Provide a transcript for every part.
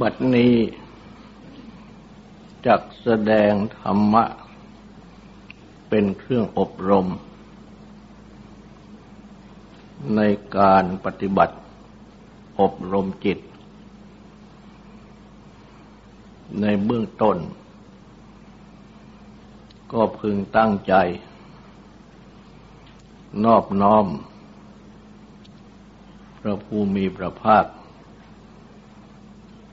บัดนี้จักแสดงธรรมะ เป็นเครื่องอบรม ในการปฏิบัติอบรมจิต ในเบื้องต้น ก็พึงตั้งใจ นอบน้อม พระภูมิพระภาค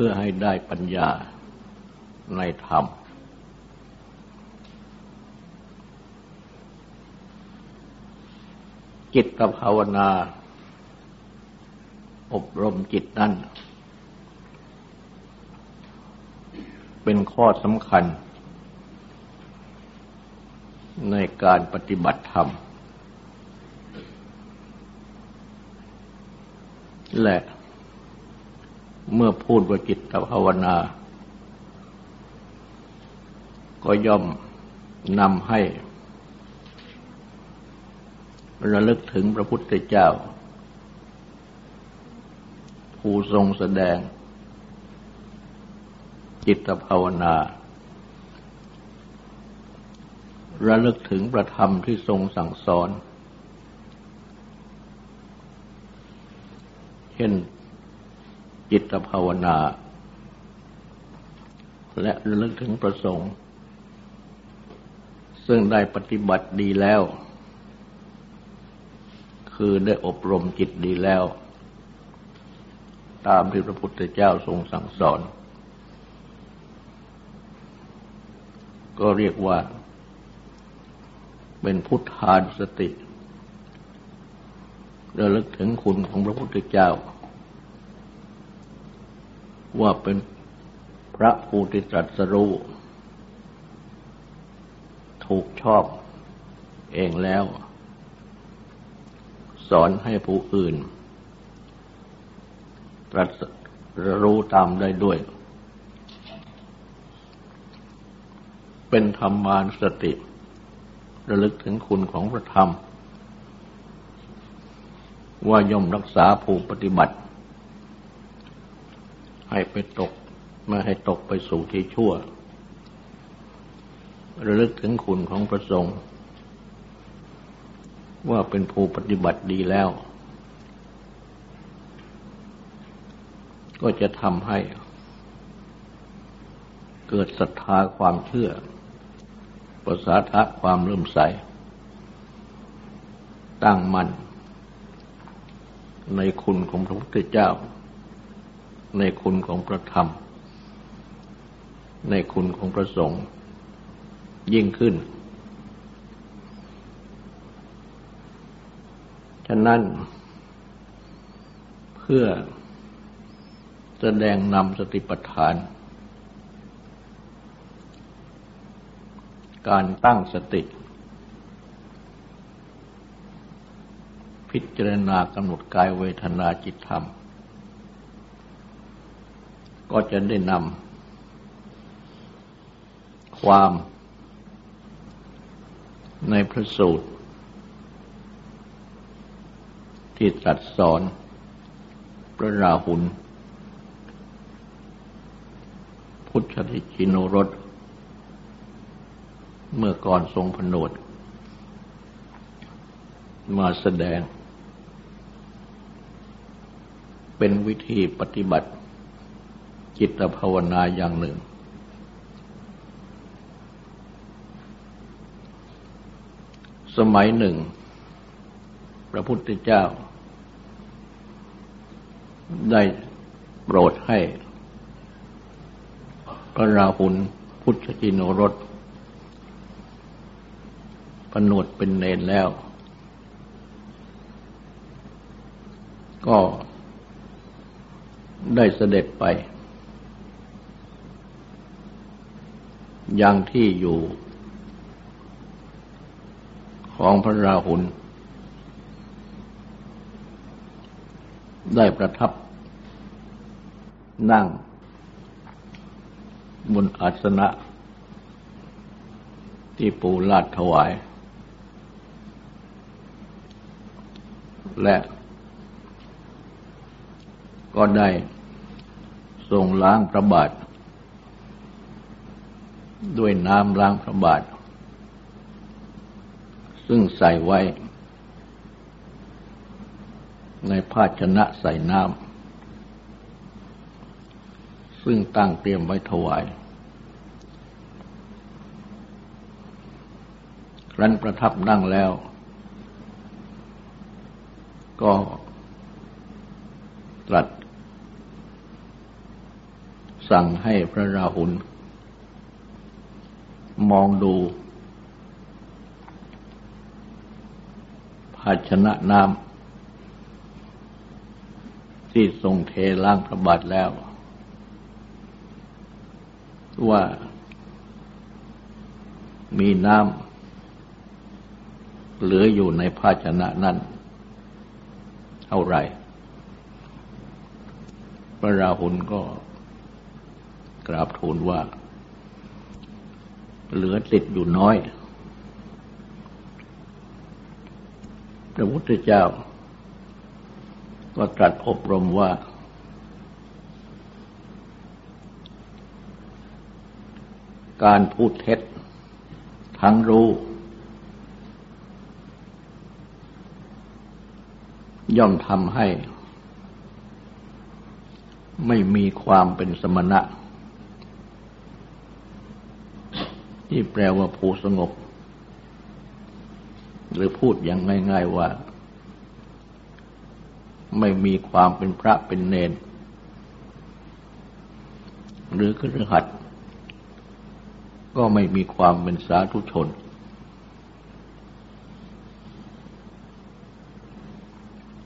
พื่อให้ได้ปัญญาในธรรม จิตภาวนา อบรมจิตนั้น เป็นข้อสำคัญ ในการปฏิบัติธรรม และ เมื่อพูดว่าจิตภาวนา ก็ย่อมนำให้ระลึกถึงพระพุทธเจ้า ผู้ทรงแสดง จิตภาวนา ระลึกถึงประธรรมที่ทรงสั่งสอน เช่น จิตภาวนา และระลึกถึงประสงค์ ซึ่งได้ปฏิบัติดีแล้ว คือได้อบรมจิตดีแล้ว ตามที่พระพุทธเจ้าทรงสั่งสอน ก็เรียกว่า เป็นพุทธานุสติระลึกถึงคุณของพระพุทธเจ้า ว่าเป็นพระผู้ที่ตรัสรู้ถูกชอบเองแล้ว สอนให้ผู้อื่น ตรัสรู้ตามได้ด้วย เป็นธรรมานสติระลึกถึงคุณของพระธรรม ว่าย่อมรักษาผู้ปฏิบัติ ให้ไปตกไม่ให้ตกไปสู่ที่ชั่ว ระลึกถึงคุณของพระสงฆ์ว่าเป็นผู้ปฏิบัติดีแล้ว ก็จะทำให้ เกิดศรัทธาความเชื่อประสาทะความเริ่มใส ตั้งมั่นในคุณของพระพุทธเจ้า ในคุณของพระธรรม ในคุณของพระสงฆ์ยิ่งขึ้น ฉะนั้น เพื่อแสดงนำสติปัฏฐาน การตั้งสติ พิจารณากำหนดกายเวทนาจิตธรรม ก็จะได้นำความในพระสูตร ที่ตรัสสอนพระราหุล พุทธธิจิโนรส เมื่อก่อนทรงผนวด มาแสดง เป็นวิธีปฏิบัติ จิตภาวนาอย่างหนึ่ง สมัยหนึ่ง พระพุทธเจ้า ได้โปรดให้พระราหุลพุทธจิโนรสผนวดเป็นเนรแล้ว ก็ได้เสด็จไป ยังที่อยู่ของพระราหุลได้ประทับนั่งบนอาสนะ ที่ปูลาดถวาย และก็ได้ทรงล้างพระบาท ด้วยน้ำล้างพระบาท ซึ่งใส่ไว้ ในภาชนะใส่น้ำซึ่งตั้งเตรียมไว้ถวาย ครั้นประทับนั่งแล้ว ก็ตรัสสั่งให้พระราหุล มองดู ภาชนะน้ำที่ทรงเทล้างพระบาทแล้ว ว่ามีน้ำเหลืออยู่ในภาชนะนั้น เท่าไรพระราหุลก็กราบทูลว่า เหลือติดอยู่น้อย พระพุทธเจ้า ก็ตรัสอบรมว่า การพูดเท็จทั้งรู้ ย่อมทำให้ ไม่มีความเป็นสมณะ ที่แปลว่าผู้สงบ หรือพูดอย่างง่าย ๆว่า ไม่มีความเป็นพระเป็นเนน หรือครหัดก็ไม่มีความเป็นสาธุชน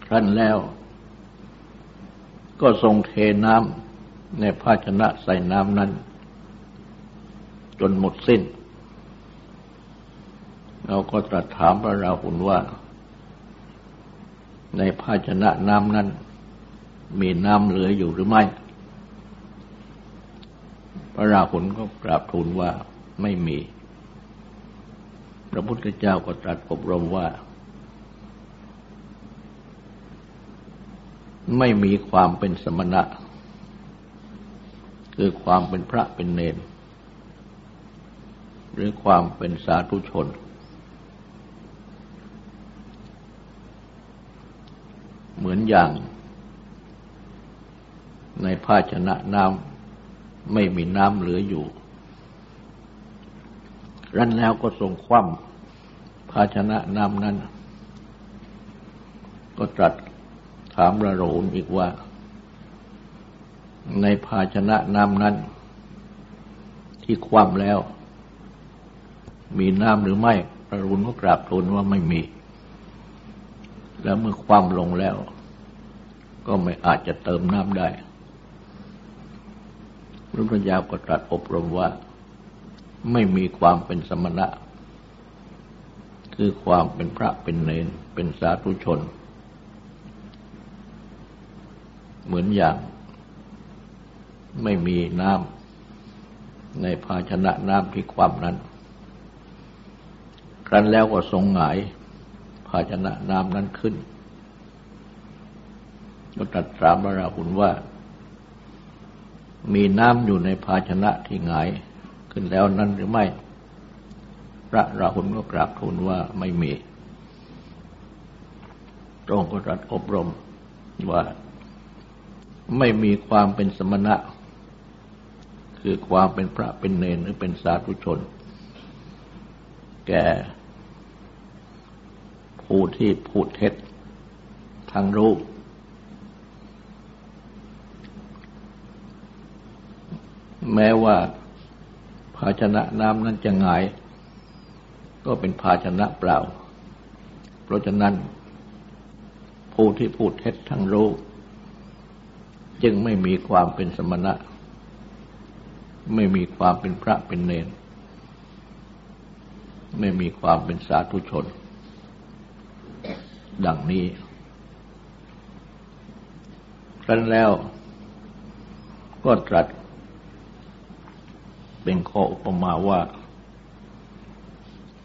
ครั้นแล้ว ก็ทรงเทน้ำในภาชนะใส่น้ำนั้น จนหมดสิ้น เราก็ตรัสถามพระราหุลว่า ในภาชนะน้ำนั้น มีน้ำเหลืออยู่หรือไม่ พระราหุลก็กราบทูลว่าไม่มี พระพุทธเจ้าก็ตรัสอบรมว่า ไม่มีความเป็นสมณะคือความเป็นพระเป็นเนร หรือความเป็นสาธุชน เหมือนอย่าง ในภาชนะน้ำไม่มีน้ำเหลืออยู่ รั้นแล้วก็ทรงคว่ำภาชนะน้ำนั้น ก็ตรัสถามระโรนอีกว่า ในภาชนะน้ำนั้น ที่คว่ำแล้ว มีน้ำหรือไม่พระรุนก็กราบทูลว่าไม่มี แล้วเมื่อความลงแล้ว ก็ไม่อาจจะเติมน้ำได้พระพุทธเจ้าก็ตรัสอบรมว่า ไม่มีความเป็นสมณะ คือความเป็นพระเป็นเนนเป็นสาธุชน เหมือนอย่าง ไม่มีน้ำในภาชนะน้ำที่ความนั้น ครั้นแล้วก็ทรงหงาย ภาชนะน้ำนั้นขึ้น ก็ตรัสถามพระราหุลว่า มีน้ำอยู่ในภาชนะที่หงายขึ้นแล้วนั้นหรือไม่ พระราหุลก็กราบทูลว่าไม่มีตรงก็ตรัสอบรมว่า ไม่มีความเป็นสมณะ คือความเป็นพระเป็นเนรหรือเป็นสาธุชน แก่ ผู้ที่พูดเท็จทางรูป แม้ว่าภาชนะน้ำนั้นจะหงาย ก็เป็นภาชนะเปล่า เพราะฉะนั้น ผู้ที่พูดเท็จทางรูป จึงไม่มีความเป็นสมณะ ไม่มีความเป็นพระเป็นเนรไม่มีความเป็นสาธุชน ดังนี้ครั้นแล้วก็ตรัส เป็นข้ออุปมาว่า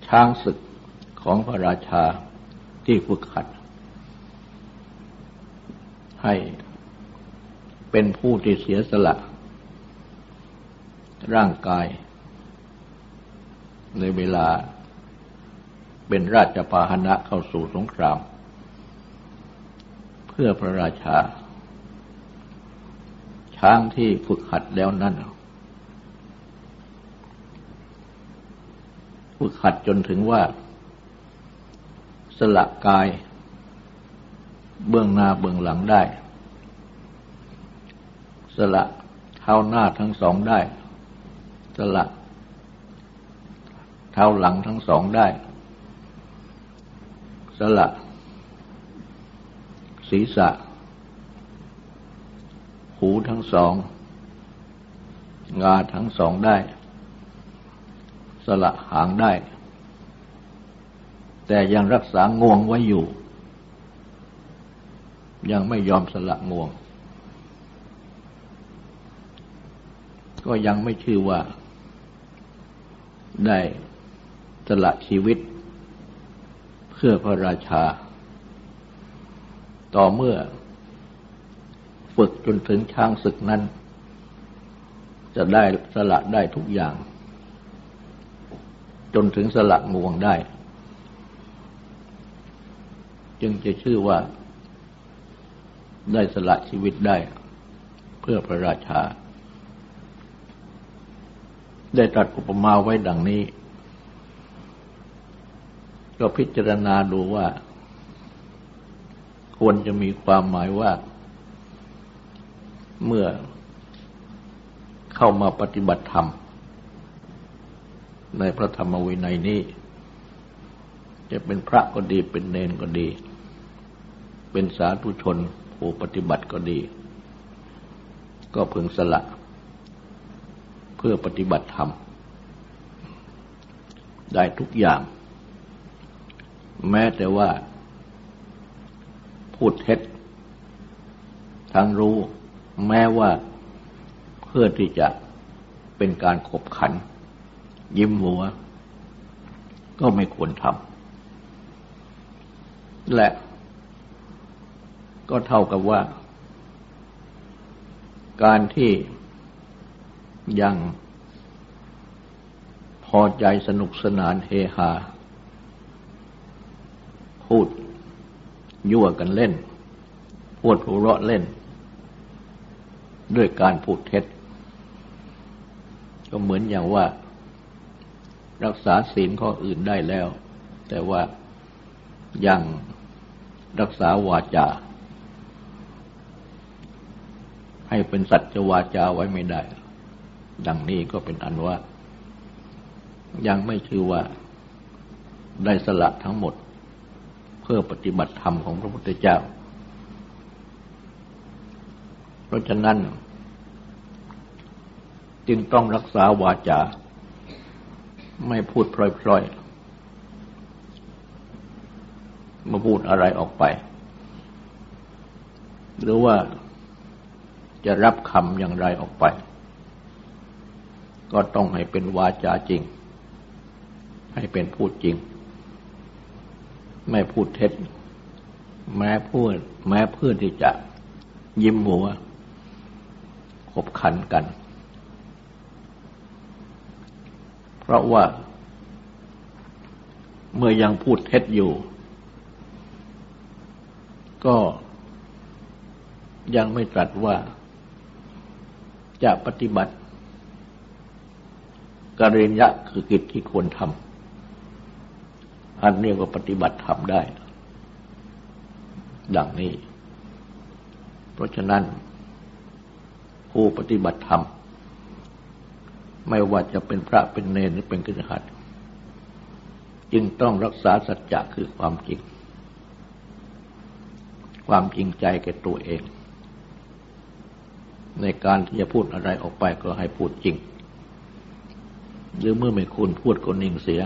ช้างศึกของพระราชาที่ฝึกขัด ให้เป็นผู้ที่เสียสละ ร่างกาย ในเวลาเป็นราชปาหนะเข้าสู่สงคราม พื่อพระราชา ช้างที่ฝึกหัดแล้วนั่นฝึกหัดจนถึงว่า สละกาย เบื้องหน้าเบื้องหลังได้ สละเท้าหน้าทั้งสองได้ สละ เท้าหลังทั้งสองได้ สละ ศีรษะ หูทั้งสอง งาทั้งสองได้ สละหางได้ แต่ยังรักษางวงไว้อยู่ ยังไม่ยอมสละงวง ก็ยังไม่ชื่อว่า ได้สละชีวิต เพื่อพระราชา ต่อเมื่อ ฝึกจนถึงช้างศึกนั้น จะได้สละได้ทุกอย่าง จนถึงสละงวงได้ จึงจะชื่อว่าได้สละชีวิตได้ เพื่อพระราชา ได้ตรัสอุปมาไว้ดังนี้ ก็พิจารณาดูว่า ควรจะมีความหมายว่า เมื่อเข้ามาปฏิบัติธรรม ในพระธรรมวินัยนี้ จะเป็นพระก็ดีเป็นเนนก็ดี เป็นสาธุชนผู้ปฏิบัติก็ดี ก็พึงสละ เพื่อปฏิบัติธรรม ได้ทุกอย่าง แม้แต่ว่า พูดเท็จ ทั้งรู้ แม้ว่าเพื่อที่จะเป็นการขบขัน ยิ้มหัว ก็ไม่ควรทำและก็เท่ากับว่า การที่ยังพอใจสนุกสนานเฮฮาพูด ยั่วกันเล่น พูดหัวเราะเล่น ด้วยการพูดเท็จ ก็เหมือนอย่างว่า รักษาศีลข้ออื่นได้แล้ว แต่ว่ายังรักษาวาจา ให้เป็นสัจวาจาไว้ไม่ได้ ดังนี้ก็เป็นอันว่า ยังไม่ชื่อว่าได้สละทั้งหมด พื่อปฏิบัติธรรมของพระพุทธเจ้า เพราะฉะนั้น จึงต้องรักษาวาจา ไม่พูดพล่อยๆมาพูดอะไรออกไป หรือว่าจะรับคำอย่างไรออกไป ก็ต้องให้เป็นวาจาจริง ให้เป็นพูดจริง ไม่พูดเท็จ แม้พูด แม้เพื่อที่จะยิ้มหัวขบขันกัน เพราะว่า เมื่อยังพูดเท็จอยู่ ก็ยังไม่ตรัสว่าจะปฏิบัติกเรญยะคือกิจที่ควรทำ อันเรียกว่าปฏิบัติธรรมได้ ดังนี้ เพราะฉะนั้น ผู้ปฏิบัติธรรม ไม่ว่าจะเป็นพระเป็นเนรหรือเป็นกิจหัดจึงต้องรักษาสัจจะคือความจริง ความจริงใจแก่ตัวเอง ในการที่จะพูดอะไรออกไปก็ให้พูดจริง หรือเมื่อไม่คุณพูดก็นิ่งเสีย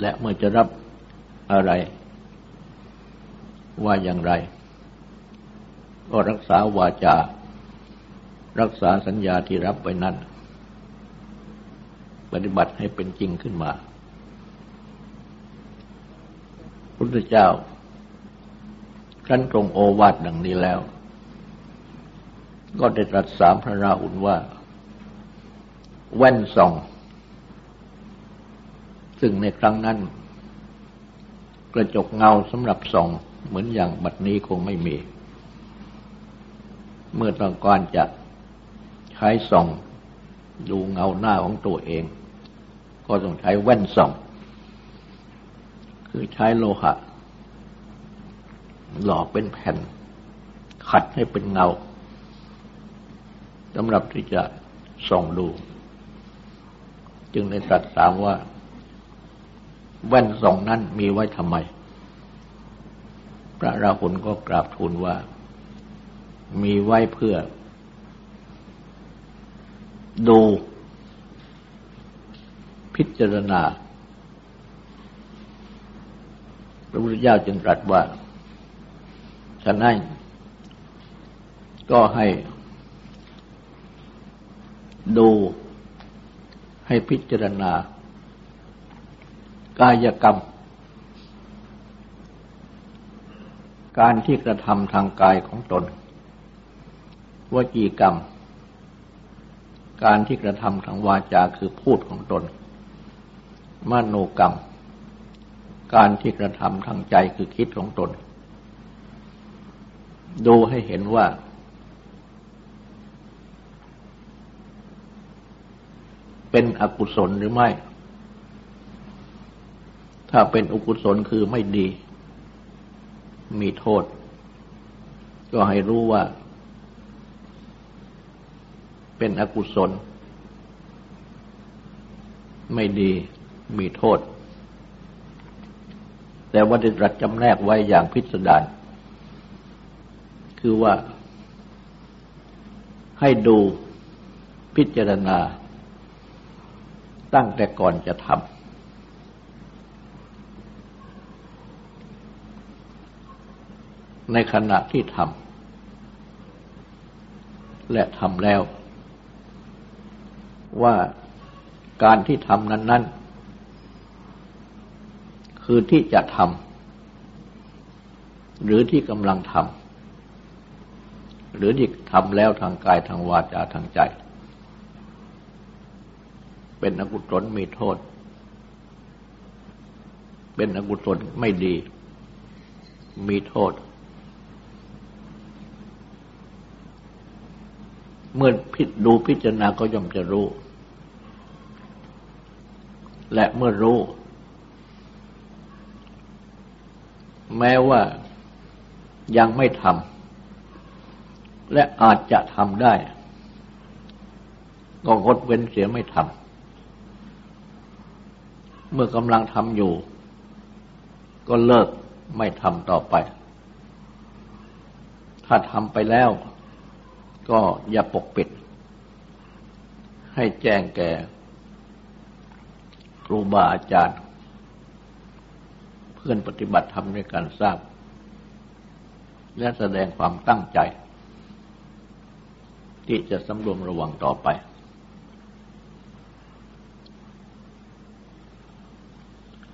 และเมื่อจะรับอะไร ว่าอย่างไร ก็รักษาวาจา รักษาสัญญาที่รับไปนั้น ปฏิบัติให้เป็นจริงขึ้นมาพุทธเจ้าครั้นตรงโอวาทดังนี้แล้ว ก็ได้ตรัสสามพระราหุลว่า แว่นส่อง ซึ่งในครั้งนั้น กระจกเงาสำหรับส่องเหมือนอย่างบัดนี้คงไม่มี เมื่อต้องการจะใช้ส่อง ดูเงาหน้าของตัวเอง ก็ต้องใช้แว่นส่อง คือใช้โลหะ หล่อเป็นแผ่น ขัดให้เป็นเงาสำหรับที่จะส่องดู จึงได้ตรัสถามว่า แว่นสองนั้นมีไว้ทำไม พระราหุลก็กราบทูลว่า มีไว้เพื่อ ดู พิจารณา พระพุทธเจ้าจึงตรัสว่าฉะนั้นก็ให้ดูให้พิจารณา กายกรรม การที่กระทำทางกายของตน วจีกรรม การที่กระทำทางวาจาคือพูดของตน มโนกรรม การที่กระทำทางใจคือคิดของตน ดูให้เห็นว่า เป็นอกุศลหรือไม่ ถ้าเป็นอกุศลคือไม่ดี มีโทษ ก็ให้รู้ว่า เป็นอกุศล ไม่ดีมีโทษ แต่ว่าได้รัสจำแนกไว้อย่างพิสดารคือว่า ให้ดูพิจารณา ตั้งแต่ก่อนจะทำ ในขณะที่ทำและทำแล้ว ว่าการที่ทำนั้น ๆ คือที่จะทำหรือที่กำลังทำหรือที่ทำแล้วทางกายทางวาจาทางใจ เป็นอกุศลมีโทษ เป็นอกุศลไม่ดี มีโทษ เมื่อพิดูพิจารณาก็ย่อมจะรู้ และเมื่อรู้ แม้ว่ายังไม่ทำและอาจจะทำได้ ก็งดเว้นเสียไม่ทำเมื่อกำลังทำอยู่ ก็เลิกไม่ทำต่อไป ถ้าทำไปแล้ว ก็อย่าปกปิด ให้แจ้งแก่ครูบาอาจารย์ เพื่อนปฏิบัติธรรมในการทราบ และแสดงความตั้งใจ ที่จะสำรวมระวังต่อไป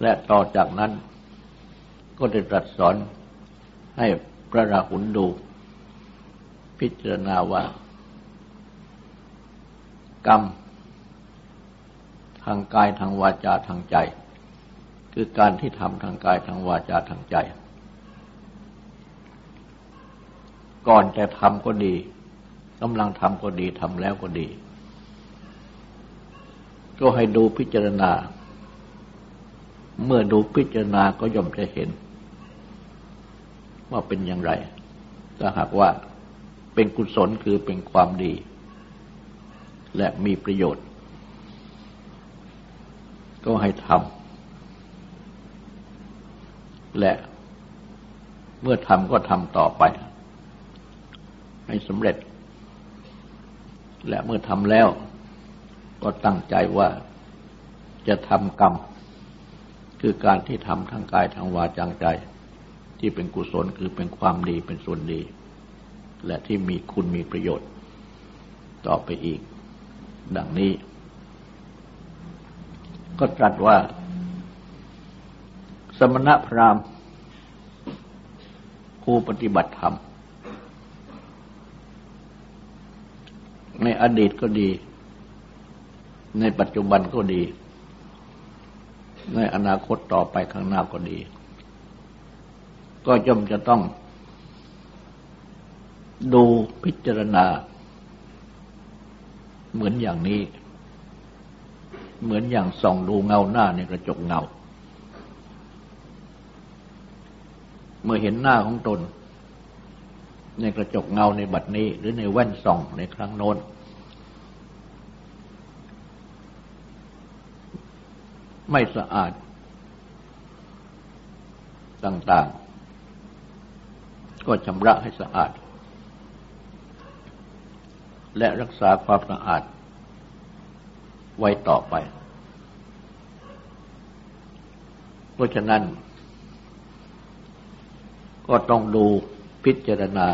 และต่อจากนั้นก็ได้ตรัสสอนให้พระราหุลดู พิจารณาว่า กรรม ทางกายทางวาจาทางใจ คือการที่ทำทางกายทางวาจาทางใจ ก่อนจะทำก็ดีกำลังทำก็ดีทำแล้วก็ดี ก็ให้ดูพิจารณา เมื่อดูพิจารณาก็ย่อมจะเห็น ว่าเป็นอย่างไรถ้าหากว่า เป็นกุศลคือเป็นความดี และมีประโยชน์ ก็ให้ทำและเมื่อทำก็ทำต่อไป ให้สำเร็จ และเมื่อทำแล้วก็ตั้งใจว่าจะทำกรรม คือการที่ทำทางกายทางวาจางใจ ที่เป็นกุศลคือเป็นความดีเป็นส่วนดี และที่มีคุณมีประโยชน์ ต่อไปอีก ดังนี้ ก็ตรัสว่า สมณพราหมณ์ผู้ปฏิบัติธรรม ในอดีตก็ดี ในปัจจุบันก็ดี ในอนาคตต่อไปข้างหน้าก็ดี ก็ย่อมจะต้อง ดูพิจารณา เหมือนอย่างนี้ เหมือนอย่างส่องดูเงาหน้าในกระจกเงา เมื่อเห็นหน้าของตน ในกระจกเงาในบัดนี้ หรือในแว่นส่องในครั้งโน้น ไม่สะอาด ต่าง ๆ ก็ชำระให้สะอาด และรักษาความสะอาด ไว้ต่อไป เพราะฉะนั้น ก็ต้องดูพิจารณา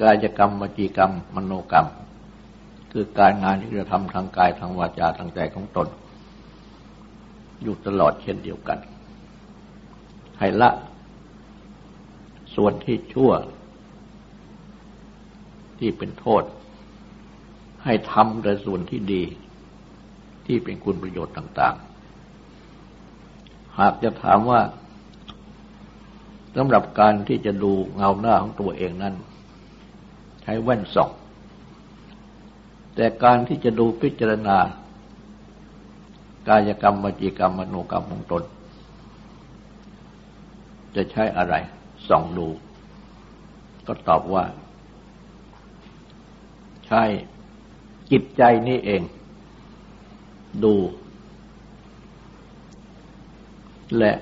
กายกรรมวจีกรรม มโนกรรม คือการงานที่จะทำทางกายทางวาจาทางใจของตน อยู่ตลอดเช่นเดียวกัน ให้ละ ส่วนที่ชั่ว ที่เป็นโทษ ให้ทำแต่ส่วนที่ดี ที่เป็นคุณประโยชน์ต่าง ๆ หากจะถามว่าสำหรับการที่จะดูเงาหน้าของตัวเองนั้น ใช้แว่นส่องแต่การที่จะดูพิจารณา กายกรรมวจีกรรมมโนกรรมของตน จะใช้อะไรส่องดู ก็ตอบว่า ใช่จิตใจนี้เอง ดู และ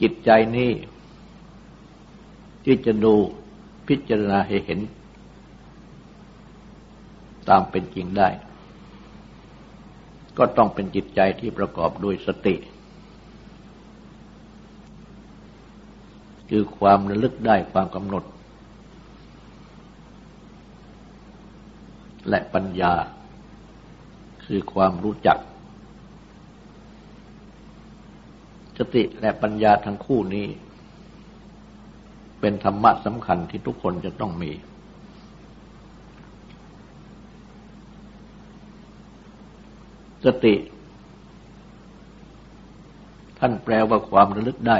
จิตใจนี้ที่จะดูพิจารณาให้เห็น ตามเป็นจริงได้ ก็ต้องเป็นจิตใจที่ประกอบด้วยสติ คือความระลึกได้ความกำหนด และปัญญา คือความรู้จัก สติและปัญญาทั้งคู่นี้ เป็นธรรมะสำคัญที่ทุกคนจะต้องมี สติ ท่านแปลว่าความระลึกได้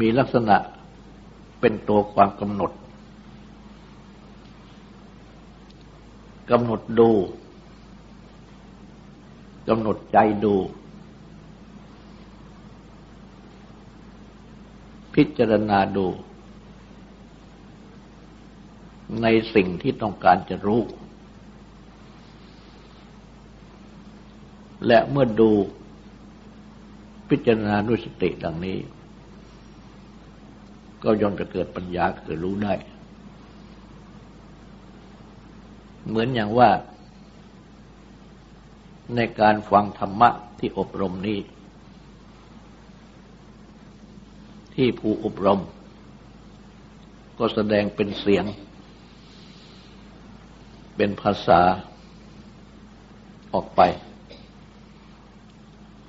มีลักษณะ เป็นตัวความกำหนดกำหนดดูกำหนดใจดู พิจารณาดู ในสิ่งที่ต้องการจะรู้ และเมื่อดูพิจารณาด้วยสติดังนี้ ก็ย่อมจะเกิดปัญญาเกิดรู้ได้ เหมือนอย่างว่า ในการฟังธรรมะที่อบรมนี้ ที่ผู้อบรม ก็แสดงเป็นเสียง เป็นภาษาออกไป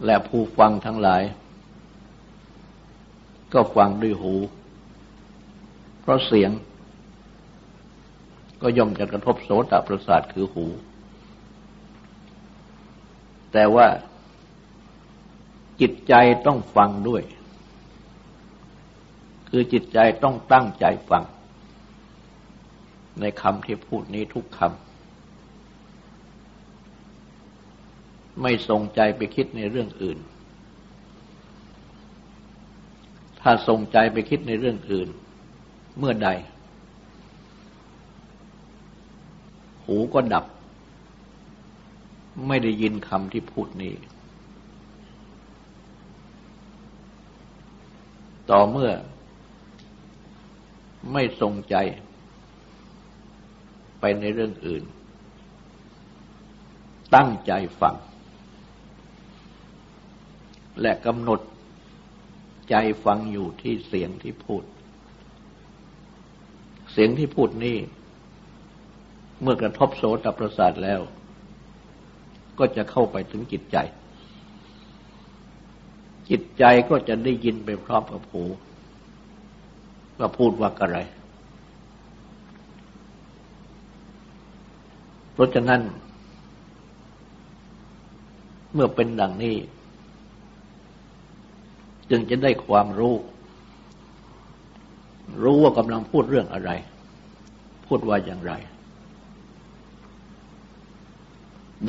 และผู้ฟังทั้งหลาย ก็ฟังด้วยหู เพราะเสียง ก็ย่อมจะกระทบโสตประสาทคือหู แต่ว่าจิตใจต้องฟังด้วย คือจิตใจต้องตั้งใจฟัง ในคำที่พูดนี้ทุกคำ ไม่ทรงใจไปคิดในเรื่องอื่น ถ้าทรงใจไปคิดในเรื่องอื่น เมื่อใด หูก็ดับ ไม่ได้ยินคำที่พูดนี้ ต่อเมื่อ ไม่ทรงใจ ไปในเรื่องอื่น ตั้งใจฟัง และกำหนดใจฟังอยู่ที่เสียงที่พูด เสียงที่พูดนี่เมื่อกระทบโสตประสาทแล้ว ก็จะเข้าไปถึงจิตใจ จิตใจก็จะได้ยินไปพร้อมกับหูว่าพูดว่าอะไร เพราะฉะนั้น เมื่อเป็นดังนี้ จึงจะได้ความรู้ รู้ว่ากำลังพูดเรื่องอะไร พูดว่าอย่างไร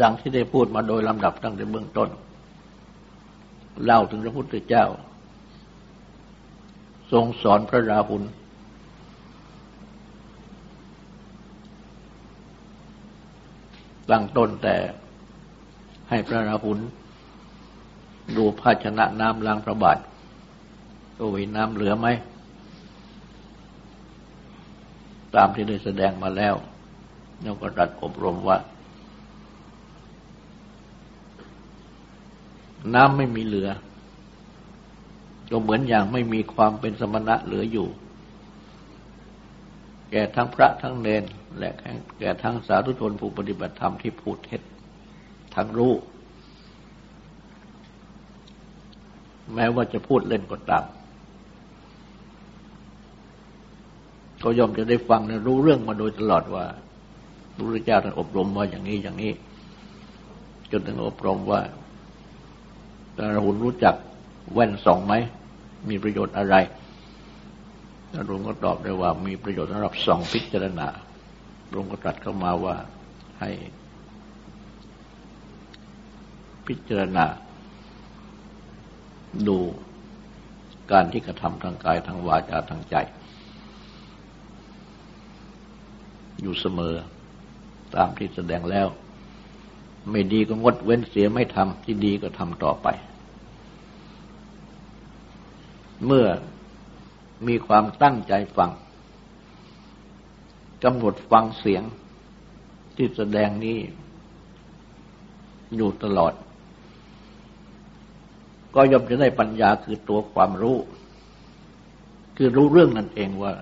ดังที่ได้พูดมาโดยลำดับตั้งแต่เบื้องต้น เล่าถึงพระพุทธเจ้า ทรงสอนพระราหุลตั้งต้นแต่ให้พระราหุลดูภาชนะน้ำล้างพระบาทตัววิน้ำเหลือไหม ตามที่ได้แสดงมาแล้วแล้วก็รัดอบรมว่า น้ำไม่มีเหลือ ก็เหมือนอย่างไม่มีความเป็นสมณะเหลืออยู่ แก่ทั้งพระทั้งเนนและแก่ทั้งสาธุชนผู้ปฏิบัติธรรมที่พูดเท็จทั้งรู้ แม้ว่าจะพูดเล่นก็ตาม ก็ยอมจะได้ฟังนะรู้เรื่องมาโดยตลอดว่าพระพุทธเจ้าท่านอบรมว่าอย่างนี้อย่างนี้ จนถึงอบรมว่าตาหุนรู้จักแว่นสองไหม มีประโยชน์อะไรท่าหลวงก็ตอบได้ว่า มีประโยชน์สำหรับสองพิจารณาหลวงก็ตรัสเข้ามาว่าให้ พิจารณา ดูการที่กระทำทางกายทางวาจาทางใจ อยู่เสมอ ตามที่แสดงแล้ว ไม่ดีก็งดเว้นเสียไม่ทำที่ดีก็ทำต่อไป เมื่อมีความตั้งใจฟังกำหนดฟังเสียงที่แสดงนี้อยู่ตลอด ก็ย่อมจะได้ปัญญาคือตัวความรู้ คือรู้เรื่องนั่นเองว่า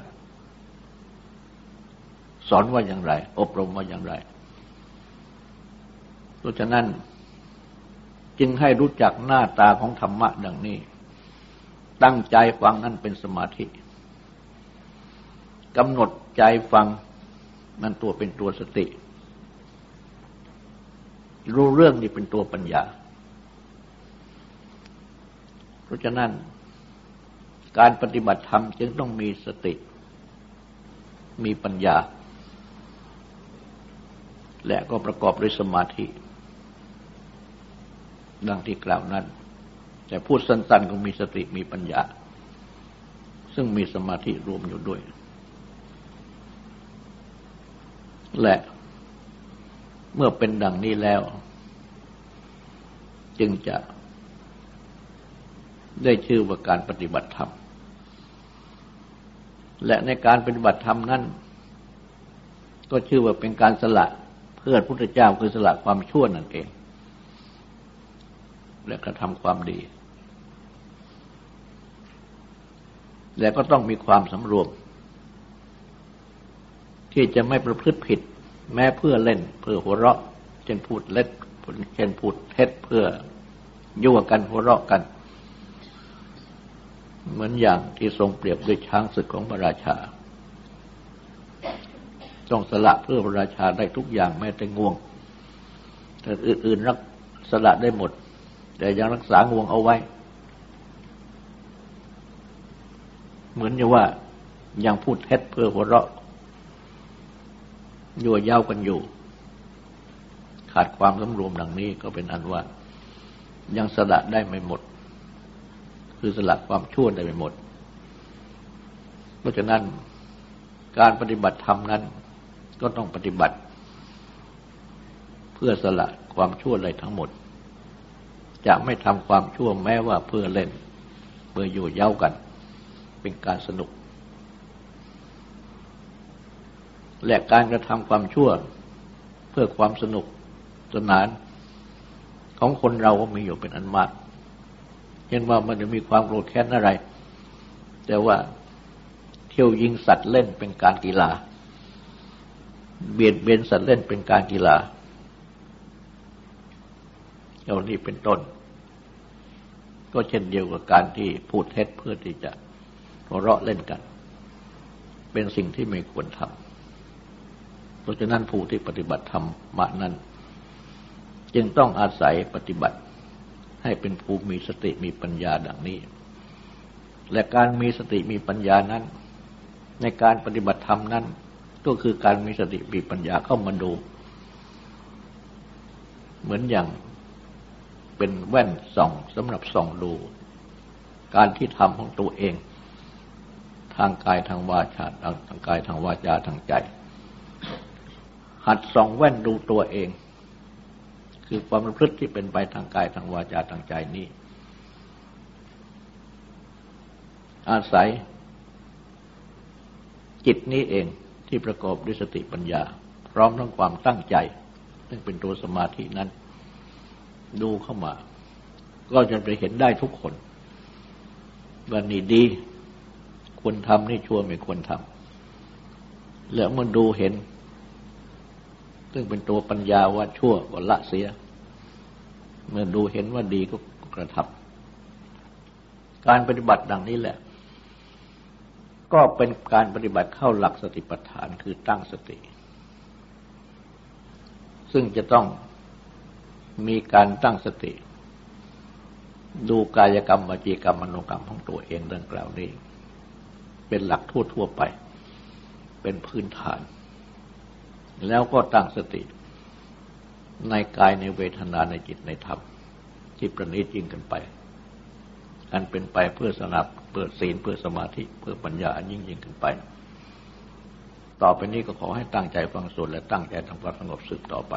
สอนว่าอย่างไร อบรมว่าอย่างไรเพราะฉะนั้นจึงให้รู้จักหน้าตาของธรรมะดังนี้ ตั้งใจฟังนั่นเป็นสมาธิกำหนดใจฟังนั่นตัวเป็นตัวสติ รู้เรื่องนี่เป็นตัวปัญญา เพราะฉะนั้น การปฏิบัติธรรมจึงต้องมีสติ มีปัญญา และก็ประกอบด้วยสมาธิ ดังที่กล่าวนั้น แต่พูดสั้นๆก็มีสติมีปัญญา ซึ่งมีสมาธิรวมอยู่ด้วย และเมื่อเป็นดังนี้แล้ว จึงจะได้ชื่อว่าการปฏิบัติธรรม และในการปฏิบัติธรรมนั้น ก็ชื่อว่าเป็นการสละ พื่อพุทธเจ้าคือสละความชั่วนั่นเอง และกระทำความดี และก็ต้องมีความสำรวม ที่จะไม่ประพฤติผิด แม้เพื่อเล่น เพื่อหัวเราะ เช่นพูดเล็ดเช่นพูดเท็จเพื่อยั่วกันหัวเราะกัน เหมือนอย่างที่ทรงเปรียบด้วยช้างศึกของพระราชา ต้องสละเพื่อพระราชาได้ทุกอย่างแม้แต่งวง แต่อื่นๆรักสละได้หมด แต่ยังรักษางวงเอาไว้ เหมือนอย่างว่ายังพูดเท็จเพื่อหัวเราะยั่วเย้ากันอยู่ ขาดความสำรวมดังนี้ก็เป็นอันว่า ยังสละได้ไม่หมด คือสละความชั่วได้ไม่หมด เพราะฉะนั้นการปฏิบัติธรรมนั้น ก็ต้องปฏิบัติ เพื่อสละความชั่วอะไรทั้งหมด จะไม่ทำความชั่วแม้ว่าเพื่อเล่น เพื่ออยู่เย้ากัน เป็นการสนุก และการกระทำความชั่วเพื่อความสนุกสนานของคนเราก็มีอยู่เป็นอันมากเห็นว่ามันจะมีความโกรธแค้นอะไร แต่ว่าเที่ยวยิงสัตว์เล่นเป็นการกีฬา เบียดเบียนสัตว์เล่นเป็นการกีฬาเหล่านี้เป็นต้น ก็เช่นเดียวกับการที่พูดเท็จเพื่อที่จะหัวเราะเล่นกัน เป็นสิ่งที่ไม่ควรทำเพราะฉะนั้นผู้ที่ปฏิบัติธรรมมานั้น จึงต้องอาศัยปฏิบัติให้เป็นภูมิมีสติมีปัญญาดังนี้ และการมีสติมีปัญญานั้น ในการปฏิบัติธรรมนั้น ก็คือการมีสติมีปัญญาเข้ามาดู เหมือนอย่างเป็นแว่นส่องสำหรับส่องดู การที่ทำของตัวเอง ทางกายทางวาจาทางกายทางวาจาทางใจ หัดส่องแว่นดูตัวเอง คือความประพฤติที่เป็นไปทางกายทางวาจาทางใจนี้ อาศัยจิตนี้เอง ที่ประกอบด้วยสติปัญญา พร้อมทั้งความตั้งใจ ซึ่งเป็นตัวสมาธินั้น ดูเข้ามา ก็จะไปเห็นได้ทุกคนว่านี่ดี ควรทำนี่ชั่วไม่ควรทำแล้วมันดูเห็น ซึ่งเป็นตัวปัญญาว่าชั่วก็ละเสีย เมื่อดูเห็นว่าดีก็กระทำการปฏิบัติดังนี้แหละ ก็เป็นการปฏิบัติเข้าหลักสติปัฏฐานคือตั้งสติ ซึ่งจะต้องมีการตั้งสติ ดูกายกรรมวจีกรรมมโนกรรมของตัวเองดังกล่าวนี้ เป็นหลักทั่วๆไป เป็นพื้นฐาน แล้วก็ตั้งสติ ในกายในเวทนาในจิตในธรรม ที่ประณีตยิ่งกันไป อันเป็นไปเพื่อสนับ เปิดศีลเพื่อสมาธิเพื่อปัญญาอันยิ่งยิ่งขึ้นไป ต่อไปนี้ก็ขอให้ตั้งใจฟังสวดและตั้งใจทำความสงบสึกต่อไป